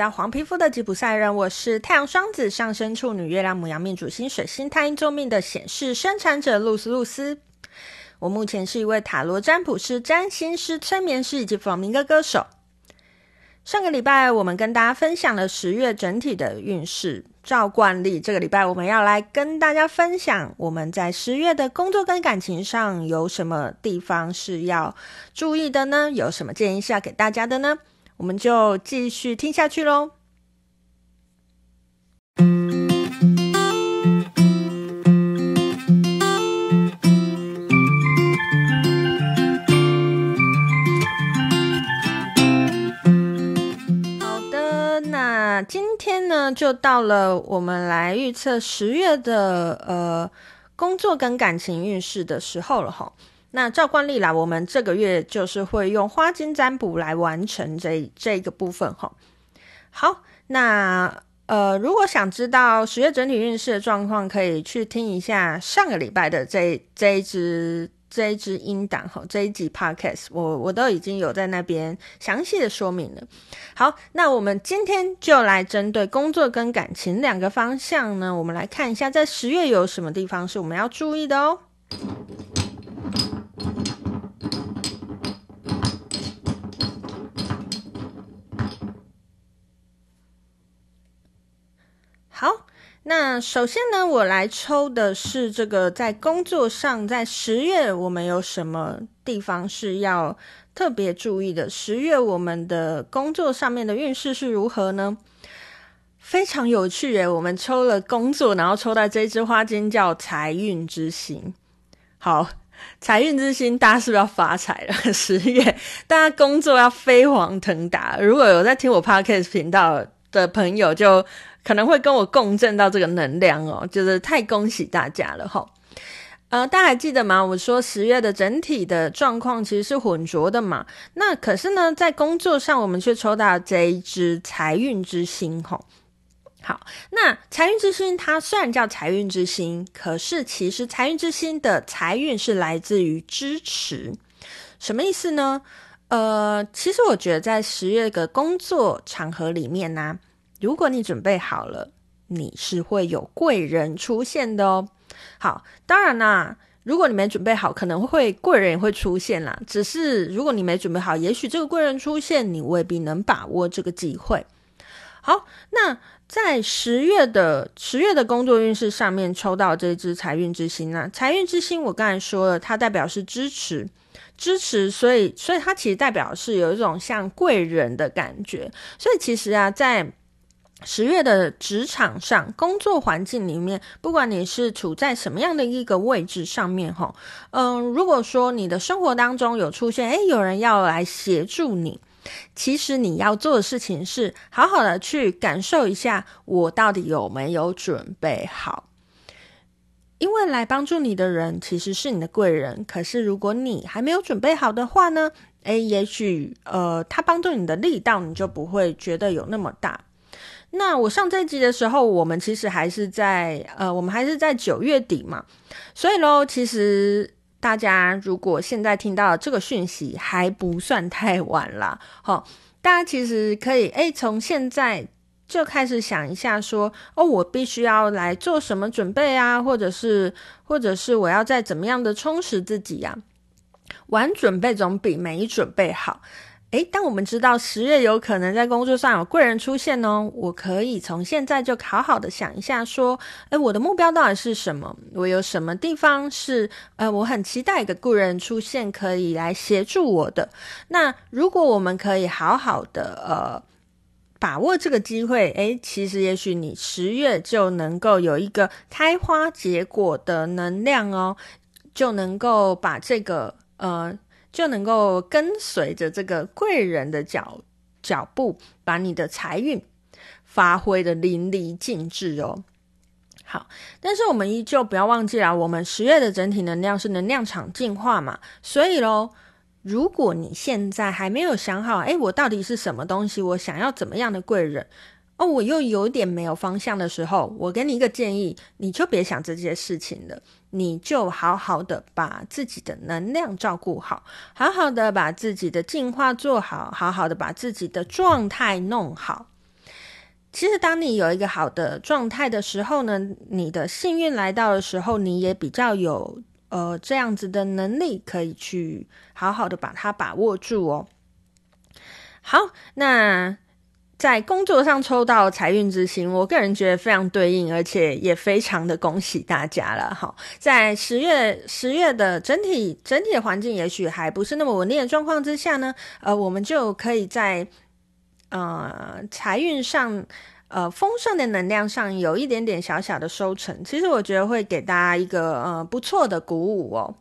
到黄皮肤的吉普赛人，我是太阳双子上升处女月亮母羊命主星水星太阴坐命的显示生产者露丝露丝。我目前是一位塔罗占卜师、占星师、催眠师以及弗朗明哥歌手。上个礼拜我们跟大家分享了十月整体的运势，照惯例，这个礼拜我们要来跟大家分享我们在十月的工作跟感情上有什么地方是要注意的呢？有什么建议是要给大家的呢？我们就继续听下去喽。好的，那今天呢，就到了我们来预测十月的呃工作跟感情运势的时候了哈。那照惯例啦，我们这个月就是会用花精占卜来完成这这个部分哈。好，那呃，如果想知道十月整体运势的状况，可以去听一下上个礼拜的这这一支这一支音档哈，这一集 podcast，我我都已经有在那边详细的说明了。好，那我们今天就来针对工作跟感情两个方向呢，我们来看一下在十月有什么地方是我们要注意的哦。那首先呢，我来抽的是这个在工作上，在十月我们有什么地方是要特别注意的？十月我们的工作上面的运势是如何呢？非常有趣耶！我们抽了工作，然后抽到这支花金叫财运之星。好，财运之星，大家是不是要发财了？十月大家工作要飞黄腾达。如果有在听我 Podcast 频道的朋友，就可能会跟我共振到这个能量哦，就是太恭喜大家了哈。呃，大家还记得吗？我说十月的整体的状况其实是浑浊的嘛。那可是呢，在工作上我们却抽到这一支财运之星哈。好，那财运之星它虽然叫财运之星，可是其实财运之星的财运是来自于支持。什么意思呢？呃，其实我觉得在十月的工作场合里面呢、如果你准备好了，你是会有贵人出现的哦。好，当然啦，如果你没准备好，可能会贵人也会出现啦。只是如果你没准备好，也许这个贵人出现，你未必能把握这个机会。好，那在十月的十月的工作运势上面抽到这支财运之星啊，财运之星我刚才说了，它代表是支持，支持，所以所以它其实代表是有一种像贵人的感觉。所以其实啊，在十月的职场上，工作环境里面，不管你是处在什么样的一个位置上面，哈，嗯，如果说你的生活当中有出现，诶，有人要来协助你，其实你要做的事情是好好的去感受一下，我到底有没有准备好？因为来帮助你的人其实是你的贵人，可是如果你还没有准备好的话呢，诶，也许呃，他帮助你的力道，你就不会觉得有那么大。那我上这一集的时候，我们其实还是在呃，我们还是在九月底嘛，所以咯，其实大家如果现在听到这个讯息，还不算太晚啦。齁，大家其实可以诶，从现在就开始想一下说，哦，我必须要来做什么准备啊，或者是或者是我要再怎么样的充实自己呀？晚准备总比没准备好。诶，当我们知道十月有可能在工作上有贵人出现呢，我可以从现在就好好的想一下，说，诶，我的目标到底是什么？我有什么地方是，呃，我很期待一个贵人出现，可以来协助我的。那如果我们可以好好的，呃，把握这个机会，诶，其实也许你十月就能够有一个开花结果的能量哦，就能够把这个，呃。就能够跟随着这个贵人的脚脚步，把你的财运发挥得淋漓尽致哦。好，但是我们依旧不要忘记了，我们十月的整体能量是能量场进化嘛，所以喽，如果你现在还没有想好，诶，我到底是什么东西？我想要怎么样的贵人？哦，我又有点没有方向的时候，我给你一个建议，你就别想这些事情了，你就好好的把自己的能量照顾好，好好的把自己的进化做好，好好的把自己的状态弄好。其实当你有一个好的状态的时候呢，你的幸运来到的时候，你也比较有呃这样子的能力，可以去好好的把它把握住哦。好，那。在工作上抽到财运之星，我个人觉得非常对应，而且也非常的恭喜大家了。好，在十月十月的整体整体的环境也许还不是那么稳定的状况之下呢，呃，我们就可以在呃财运上呃丰盛的能量上有一点点小小的收成。其实我觉得会给大家一个呃不错的鼓舞哦。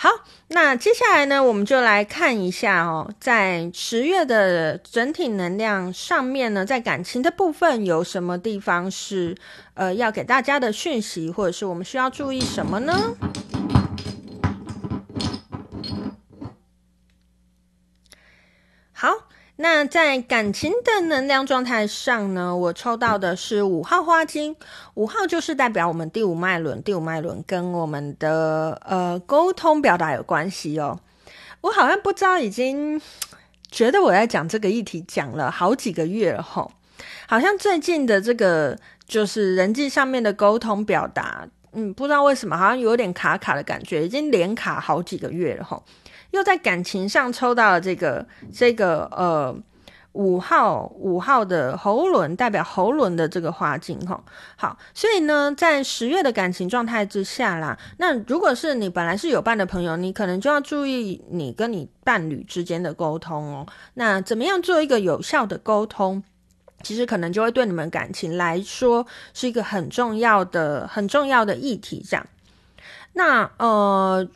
好，那接下来呢，我们就来看一下哦，在十月的整体能量上面呢，在感情的部分有什么地方是呃要给大家的讯息，或者是我们需要注意什么呢？好。那在感情的能量状态上呢，我抽到的是五号花精，五号就是代表我们第五脉轮，第五脉轮跟我们的呃沟通表达有关系哦。我好像不知道，已经觉得我在讲这个议题讲了好几个月了吼，好像最近的这个就是人际上面的沟通表达，嗯，不知道为什么好像有点卡卡的感觉，已经连卡好几个月了吼。又在感情上抽到了这个这个呃五号五号的喉轮，代表喉轮的这个花精哈。好，所以呢，在十月的感情状态之下啦，那如果是你本来是有伴的朋友，你可能就要注意你跟你伴侣之间的沟通哦。那怎么样做一个有效的沟通？其实可能就会对你们感情来说是一个很重要的很重要的议题。这样，那呃。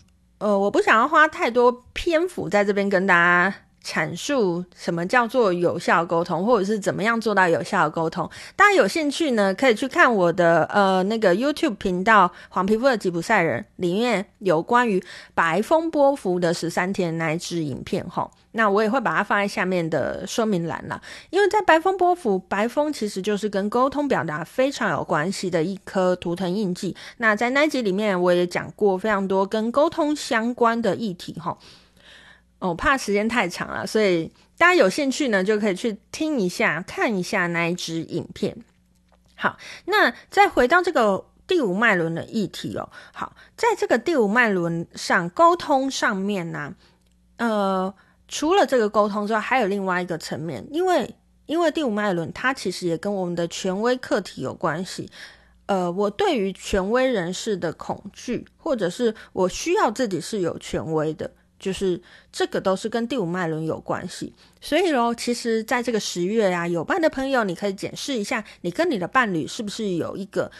呃，我不想要花太多篇幅在这边跟大家阐述什么叫做有效沟通，或者是怎么样做到有效的沟通。大家有兴趣呢，可以去看我的呃那个 YouTube 频道《黄皮肤的吉普赛人》，里面有关于白风波幅的十三天那一支影片吼。那我也会把它放在下面的说明栏了，因为在白风波幅，白风其实就是跟沟通表达非常有关系的一颗图腾印记。那在那一集里面，我也讲过非常多跟沟通相关的议题哈。哦，怕时间太长了，所以大家有兴趣呢，就可以去听一下、看一下那一支影片。好，那再回到这个第五脉轮的议题哦。好，在这个第五脉轮上，沟通上面呢、呃。除了这个沟通之外，还有另外一个层面，因为因为第五脉轮它其实也跟我们的权威课题有关系。呃，我对于权威人士的恐惧，或者是我需要自己是有权威的，就是这个都是跟第五脉轮有关系。所以喽，其实在这个十月、啊，有伴的朋友，你可以检视一下，你跟你的伴侣是不是有一个。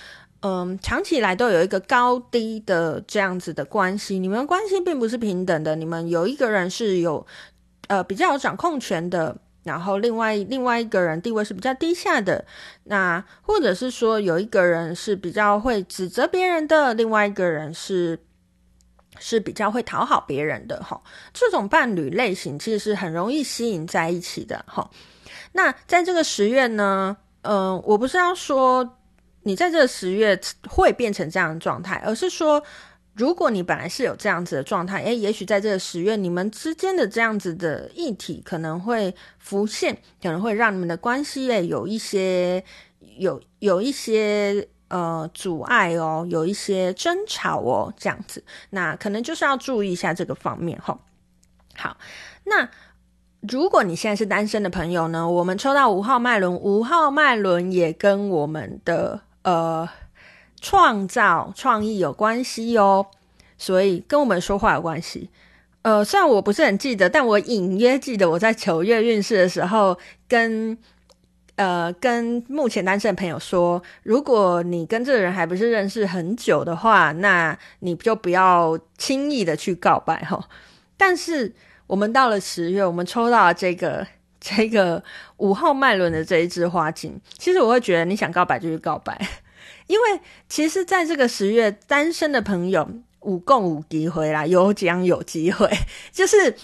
嗯，长期以来都有一个高低的这样子的关系，你们关系并不是平等的，你们有一个人是有。呃，比较有掌控权的，然后另外另外一个人地位是比较低下的，那或者是说有一个人是比较会指责别人的，另外一个人是是比较会讨好别人的哈。这种伴侣类型其实是很容易吸引在一起的哈。那在这个十月呢，嗯、我不是要说你在这个十月会变成这样的状态，而是说。如果你本来是有这样子的状态，诶，也许在这个十月，你们之间的这样子的议题可能会浮现，可能会让你们的关系诶有一些有有一些呃阻碍哦，有一些争吵哦，这样子，那可能就是要注意一下这个方面齁。好，那如果你现在是单身的朋友呢，我们抽到五号脉轮，五号脉轮也跟我们的呃。创造创意有关系哦，所以跟我们说话有关系。呃，虽然我不是很记得，但我隐约记得我在九月运势的时候，跟呃跟目前单身的朋友说，如果你跟这个人还不是认识很久的话，那你就不要轻易的去告白哈。但是我们到了十月，我们抽到了这个这个五号脉轮的这一支花精，其实我会觉得你想告白就去告白。因为其实，在这个十月，单身的朋友五共五机会啦，有奖有机会。就是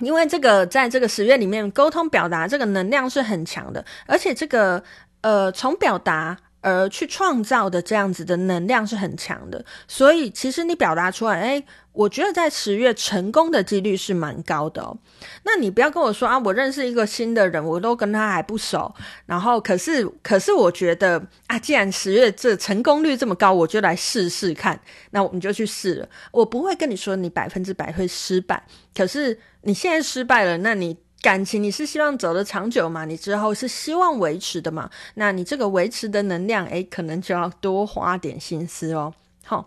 因为这个，在这个十月里面，沟通表达这个能量是很强的，而且这个呃，从表达而去创造的这样子的能量是很强的，所以其实你表达出来，诶，我觉得在十月成功的几率是蛮高的哦。那你不要跟我说啊，我认识一个新的人，我都跟他还不熟，然后可是可是我觉得啊，既然十月这成功率这么高，我就来试试看，那我们就去试了。我不会跟你说你百分之百会失败，可是你现在失败了，那你。感情你是希望走得长久嘛？你之后是希望维持的嘛？那你这个维持的能量，诶，可能就要多花点心思哦。好，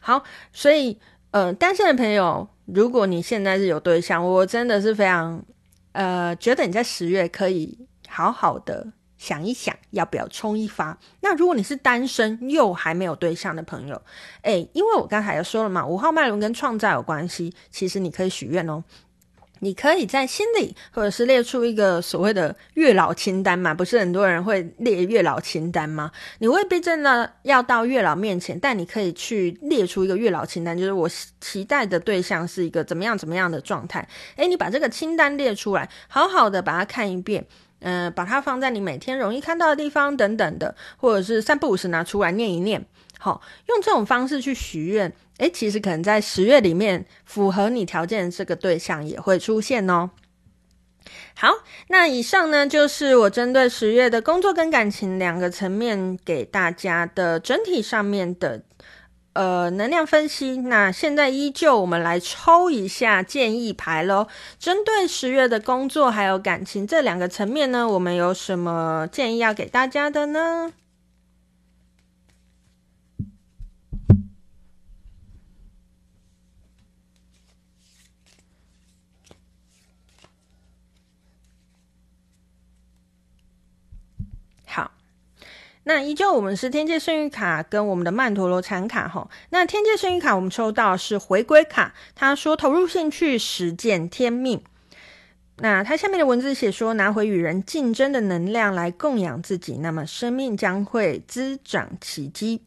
好，所以，呃，单身的朋友，如果你现在是有对象，我真的是非常，呃，觉得你在十月可以好好的想一想，要不要冲一发。那如果你是单身又还没有对象的朋友，诶，因为我刚才也说了嘛，五号脉轮跟创造有关系，其实你可以许愿哦。你可以在心里，或者是列出一个所谓的月老清单嘛？不是很多人会列月老清单吗？你未必真的要到月老面前，但你可以去列出一个月老清单，就是我期待的对象是一个怎么样怎么样的状态。诶，你把这个清单列出来，好好的把它看一遍，嗯、把它放在你每天容易看到的地方等等的，或者是三不五时拿出来念一念。好，用这种方式去许愿。诶，其实可能在十月里面，符合你条件这个对象也会出现哦。好，那以上呢，就是我针对十月的工作跟感情两个层面给大家的整体上面的呃能量分析。那现在依旧，我们来抽一下建议牌喽。针对十月的工作还有感情这两个层面呢，我们有什么建议要给大家的呢？那依旧，我们是天界圣域卡跟我们的曼陀罗禅卡哈。那天界圣域卡我们抽到是回归卡，他说投入兴趣，实践天命。那它下面的文字写说，拿回与人竞争的能量来供养自己，那么生命将会滋长奇迹。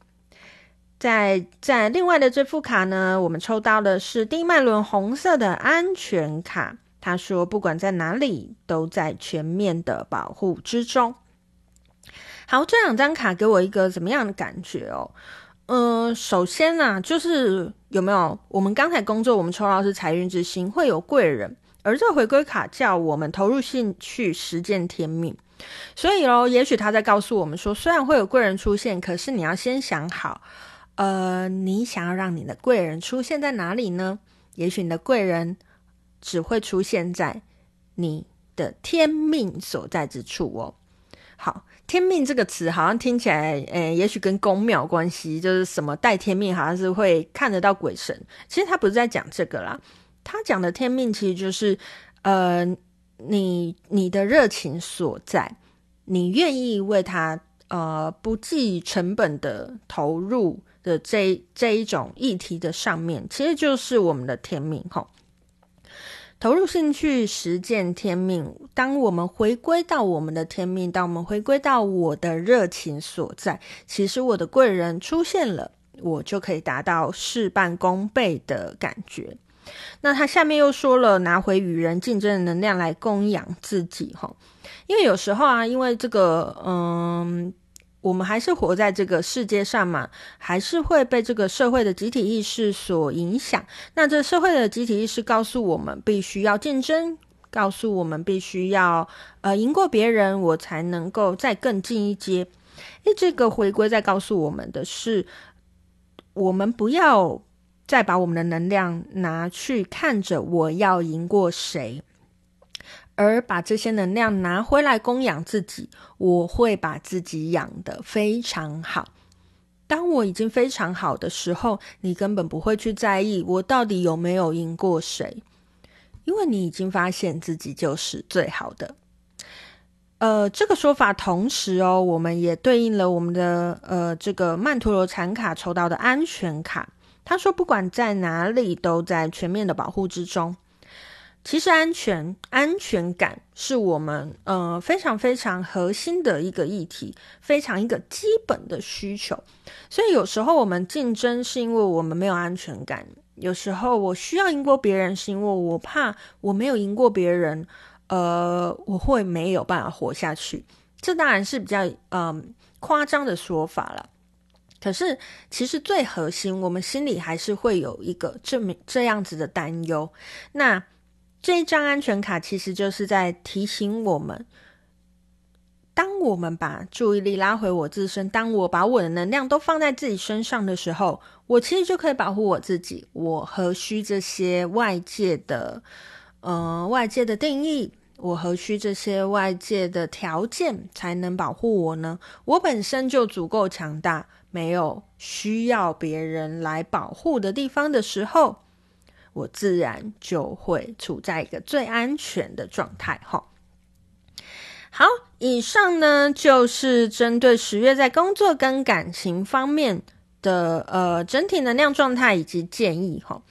在在另外的这副卡呢，我们抽到的是第一脉轮红色的安全卡，他说不管在哪里，都在全面的保护之中。好，这两张卡给我一个怎么样的感觉哦？嗯、首先呢、啊，就是有没有我们刚才工作，我们抽到是财运之星，会有贵人，而这回归卡叫我们投入兴趣，实践天命。所以喽，也许他在告诉我们说，虽然会有贵人出现，可是你要先想好，呃，你想要让你的贵人出现在哪里呢？也许你的贵人只会出现在你的天命所在之处哦。好。天命这个词好像听起来，诶、也许跟宫庙关系，就是什么带天命，好像是会看得到鬼神。其实他不是在讲这个啦，他讲的天命其实就是，呃，你你的热情所在，你愿意为他呃不计成本的投入的这这一种议题的上面，其实就是我们的天命吼。投入兴趣，实践天命。当我们回归到我们的天命，当我们回归到我的热情所在，其实我的贵人出现了，我就可以达到事半功倍的感觉。那他下面又说了，拿回与人竞争的能量来供养自己，哈，因为有时候啊，因为这个，嗯。我们还是活在这个世界上嘛，还是会被这个社会的集体意识所影响。那这社会的集体意识告诉我们，必须要竞争，告诉我们必须要呃赢过别人，我才能够再更进一阶。诶，这个回归在告诉我们的是，我们不要再把我们的能量拿去看着我要赢过谁。而把这些能量拿回来供养自己，我会把自己养得非常好。当我已经非常好的时候，你根本不会去在意我到底有没有赢过谁，因为你已经发现自己就是最好的。呃，这个说法同时哦，我们也对应了我们的呃这个曼陀罗禅卡抽到的安全卡。他说，不管在哪里，都在全面的保护之中。其实安全、安全感是我们呃非常非常核心的一个议题，非常一个基本的需求。所以有时候我们竞争是因为我们没有安全感，有时候我需要赢过别人，是因为我怕我没有赢过别人，呃，我会没有办法活下去。这当然是比较嗯、夸张的说法了。可是，其实最核心，我们心里还是会有一个这么这样子的担忧。那这一张安全卡其实就是在提醒我们，当我们把注意力拉回我自身，当我把我的能量都放在自己身上的时候，我其实就可以保护我自己。我何须这些外界的，呃，外界的定义？我何须这些外界的条件才能保护我呢？我本身就足够强大。没有需要别人来保护的地方的时候，我自然就会处在一个最安全的状态。哈，好，以上呢就是针对十月在工作跟感情方面的呃整体能量状态以及建议。哈，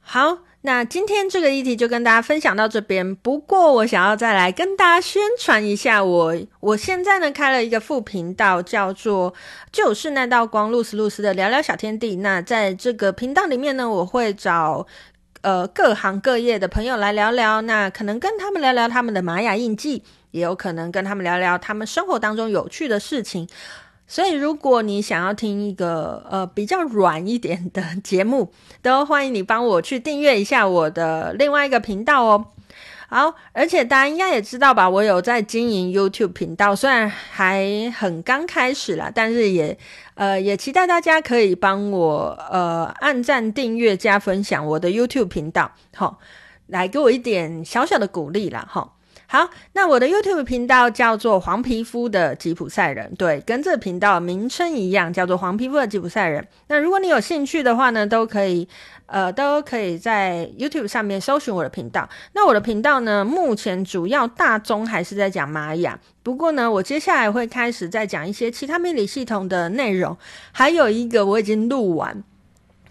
好。那今天这个议题就跟大家分享到这边。不过我想要再来跟大家宣传一下我，我现在呢开了一个副频道，叫做“就是那道光露丝露丝的聊聊小天地”。那在这个频道里面呢，我会找呃各行各业的朋友来聊聊，那可能跟他们聊聊他们的玛雅印记，也有可能跟他们聊聊他们生活当中有趣的事情。所以，如果你想要听一个呃比较软一点的节目，都欢迎你帮我去订阅一下我的另外一个频道哦。好，而且大家应该也知道吧，我有在经营 YouTube 频道，虽然还很刚开始啦，但是也呃也期待大家可以帮我呃按赞、订阅、加分享我的 YouTube 频道，好，来给我一点小小的鼓励啦，哈。好，那我的 YouTube 频道叫做黄皮肤的吉普赛人，对，跟这个频道名称一样，叫做黄皮肤的吉普赛人。那如果你有兴趣的话呢，都可以，呃，都可以在 YouTube 上面搜寻我的频道。那我的频道呢，目前主要大宗还是在讲玛雅，不过呢，我接下来会开始再讲一些其他命理系统的内容，还有一个我已经录完。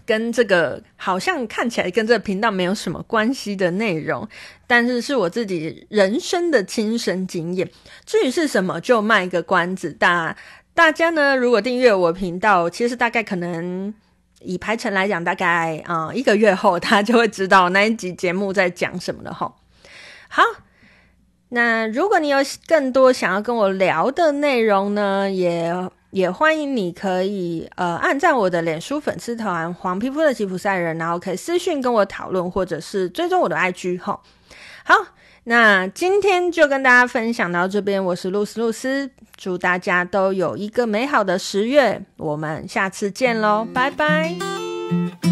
跟这个好像看起来跟这个频道没有什么关系的内容，但是是我自己人生的亲身经验。至于是什么，就卖个关子。大大家呢，如果订阅我频道，其实大概可能以排程来讲，大概啊、一个月后，他就会知道那一集节目在讲什么了齁。好，那如果你有更多想要跟我聊的内容呢，也。也欢迎你可以呃按赞我的脸书粉丝团黄皮肤的吉普赛人，然后可以私讯跟我讨论，或者是追踪我的 IG 哈。好，那今天就跟大家分享到这边，我是露丝露丝，祝大家都有一个美好的十月，我们下次见喽，拜拜。